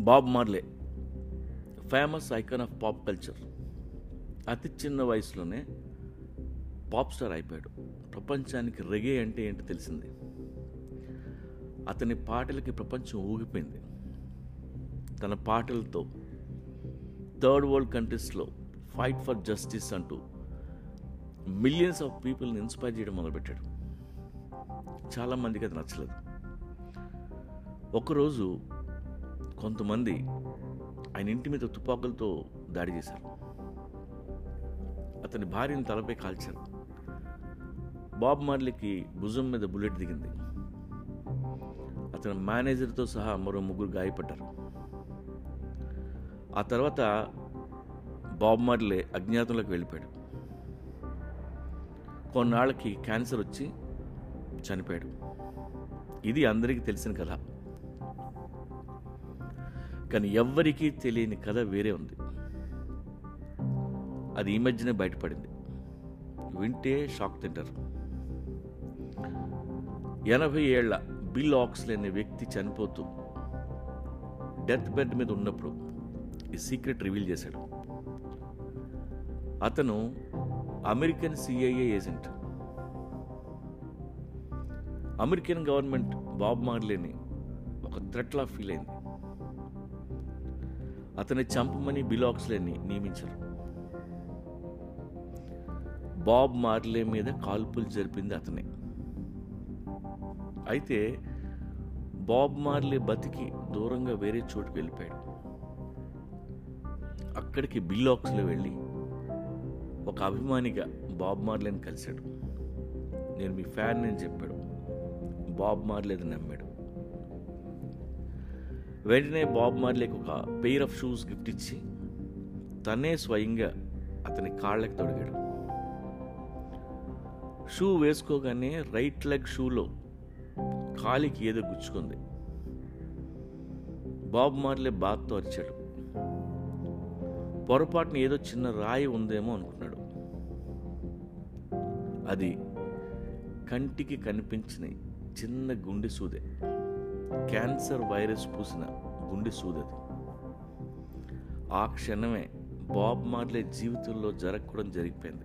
Bob Marley famous icon of pop culture అతి చిన్న వయసులోనే పాప్ స్టార్ అయిపోయాడు. ప్రపంచానికి రెగే అంటే ఏంటో తెలిసింది. అతని పాటలకి ప్రపంచం ఊగిపోయింది. తన పాటలతో థర్డ్ వరల్డ్ కంట్రీస్లో ఫైట్ ఫర్ జస్టిస్ అంటూ మిలియన్స్ ఆఫ్ పీపుల్ని ఇన్స్పైర్ చేయడం మొదలుపెట్టాడు. చాలామందికి అది నచ్చలేదు. ఒకరోజు కొంతమంది ఆయన ఇంటి మీద తుపాకులతో దాడి చేశారు. అతని భార్యను తలపై కాల్చారు. బాబ్ మార్లీకి భుజం మీద బుల్లెట్ దిగింది. అతని మేనేజర్తో సహా మరో ముగ్గురు గాయపడ్డారు. ఆ తర్వాత బాబ్ మార్లే అజ్ఞాతంలోకి వెళ్ళిపోయాడు. కొన్నాళ్ళకి క్యాన్సర్ వచ్చి చనిపోయాడు. ఇది అందరికీ తెలిసిన కథ. కానీ ఎవ్వరికీ తెలియని కథ వేరే ఉంది. అది ఈ మధ్యనే బయటపడింది. వింటే షాక్ తింటారు. ఎనభై ఏళ్ళ బిల్ ఆక్స్లీ అనే వ్యక్తి చనిపోతూ డెత్ బెడ్ మీద ఉన్నప్పుడు ఈ సీక్రెట్ రివీల్ చేశాడు. అతను American CIA agent. American government Bob మార్లేని ఒక థ్రెట్లా ఫీల్ అయింది. అతని చంపమని బిలాక్స్లేని నియమించారు. బాబ్ మార్లే మీద కాల్పులు జరిపింది అతనే. అయితే బాబ్ మార్లే బతికి దూరంగా వేరే చోటుకు వెళ్ళిపోయాడు. అక్కడికి బిల్లాక్స్లో వెళ్ళి ఒక అభిమానిగా బాబ్ మార్లేని కలిశాడు. నేను మీ ఫ్యాన్ అని చెప్పాడు. బాబ్ మార్లేదని నమ్మాడు. వెంటనే బాబ్ మార్లీకి ఒక పెయిర్ ఆఫ్ షూస్ గిఫ్ట్ ఇచ్చి తనే స్వయంగా అతని కాళ్ళకి తొడిగాడు. షూ వేసుకోగానే రైట్ లెగ్ షూలో కాలికి ఏదో గుచ్చుకుంది. బాబ్ మార్లే బాత్తో అరిచాడు. పొరపాటున ఏదో చిన్న రాయి ఉందేమో అనుకున్నాడు అది కంటికి కనిపించిన చిన్న గుండె సూదే. క్యాన్సర్ వైరస్ పూసిన గుండె సూదది. ఆ క్షణమే బాబ్ మార్లే జీవితంలో జరగకూడదు జరిగిపోయింది.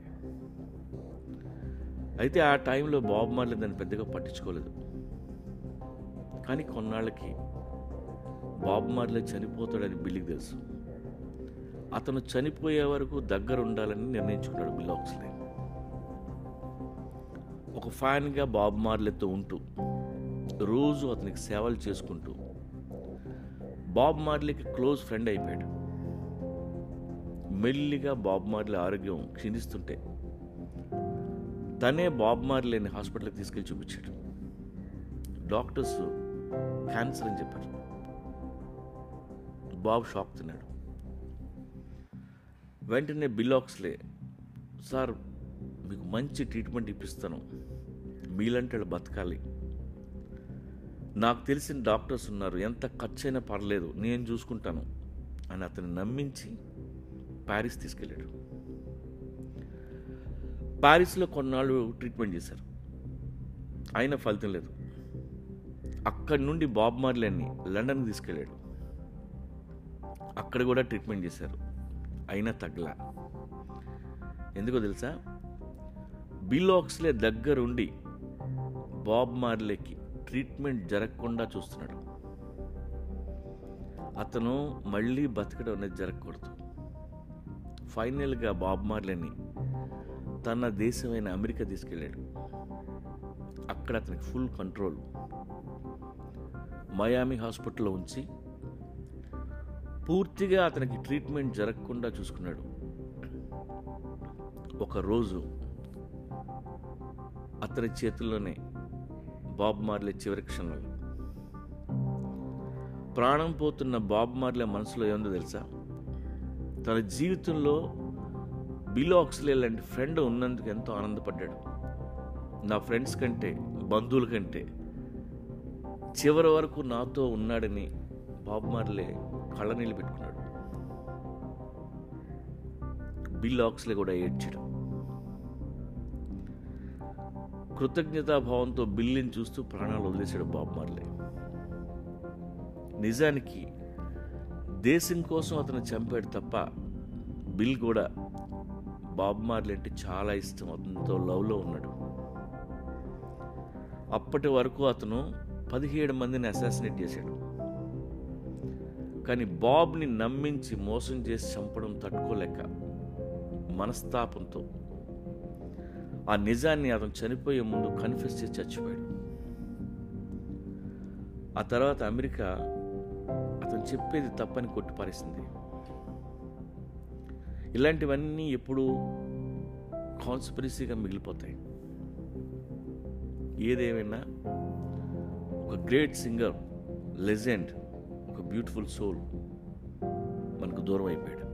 అయితే ఆ టైంలో బాబ్ మార్లే దాన్ని పెద్దగా పట్టించుకోలేదు. కానీ కొన్నాళ్ళకి బాబ్ మార్లే చనిపోతాడని బిల్లికి తెలుసు. అతను చనిపోయే వరకు దగ్గర ఉండాలని నిర్ణయించుకున్నాడు బిల్లాక్స్లే ఒక ఫ్యాన్గా బాబ్ మార్లేతో ఉంటూ రోజు అతనికి సేవలు చేసుకుంటూ బాబ్ మార్లీకి క్లోజ్ ఫ్రెండ్ అయిపోయాడు. మెల్లిగా బాబ్ మార్లీ ఆరోగ్యం క్షీణిస్తుంటే తనే బాబ్ మార్లేని హాస్పిటల్కి తీసుకెళ్ళి చూపించాడు. డాక్టర్స్ క్యాన్సర్ అని చెప్పారు. బాబ్ షాక్ తిన్నాడు. వెంటనే బిలాక్స్లే సార్ మీకు మంచి ట్రీట్మెంట్ ఇప్పిస్తాను. మీలంటే బతకాలి. నాకు తెలిసిన డాక్టర్స్ ఉన్నారు ఎంత ఖర్చైనా పర్లేదు నేను చూసుకుంటాను అని అతన్ని నమ్మించి ప్యారిస్ తీసుకెళ్ళాడు. ప్యారిస్లో కొన్నాళ్ళు ట్రీట్మెంట్ చేశారు. అయినా ఫలితం లేదు. అక్కడి నుండి బాబ్ మార్లెన్ని లండన్కి తీసుకెళ్ళాడు. అక్కడ కూడా ట్రీట్మెంట్ చేశారు. అయినా తగ్గల. ఎందుకో తెలుసా? బిల్లాక్స్లే దగ్గరుండి బాబ్ మార్లేకి ట్రీట్మెంట్ జరగకుండా చూస్తున్నాడు. అతను మళ్ళీ బతకడం అనేది జరగకూడదు. ఫైనల్గా బాబ్ మార్లని తన దేశమైన అమెరికా తీసుకెళ్ళాడు. అక్కడ అతనికి ఫుల్ కంట్రోల్. మయామి హాస్పిటల్లో ఉంచి పూర్తిగా అతనికి ట్రీట్మెంట్ జరగకుండా చూసుకున్నాడు. ఒకరోజు అతని చేతుల్లోనే బాబ్ మార్లే చివరి క్షణంలో. ప్రాణం పోతున్న బాబ్ మార్లే మనసులో ఏముందో తెలుసా? తన జీవితంలో బిలాక్స్లే లాంటి ఫ్రెండ్ ఉన్నందుకు ఎంతో ఆనందపడ్డాడు. నా ఫ్రెండ్స్ కంటే బంధువుల కంటే చివరి వరకు నాతో ఉన్నాడని బాబ్ మార్లే కళ్ళనీళ్ళు పెట్టుకున్నాడు. బిల్ ఆక్స్లే కూడా ఏడ్చడం. కృతజ్ఞతాభావంతో బిల్లిని చూస్తూ ప్రాణాలు వదిలేశాడు బాబు మార్లే. నిజానికి దేశం కోసం అతను చంపాడు తప్ప బిల్ కూడా బాబ్ మార్లీ అంటే చాలా ఇష్టం. అతనితో లవ్లో ఉన్నాడు. అప్పటి వరకు అతను పదిహేడు మందిని అసాసినేట్ చేశాడు. కానీ బాబ్ని నమ్మించి మోసం చేసి చంపడం తట్టుకోలేక మనస్తాపంతో ఆ నిజాన్ని అతను చనిపోయే ముందు కన్ఫెస్ చేసి చచ్చిపోయాడు. ఆ తర్వాత అమెరికా అతను చెప్పేది తప్పని కొట్టిపారేసింది. ఇలాంటివన్నీ ఎప్పుడు కాన్స్పిరసీగా మిగిలిపోతాయి. ఏదేమైనా ఒక గ్రేట్ సింగర్ లెజెండ్ ఒక బ్యూటిఫుల్ సోల్ మనకు దూరం అయిపోయాడు.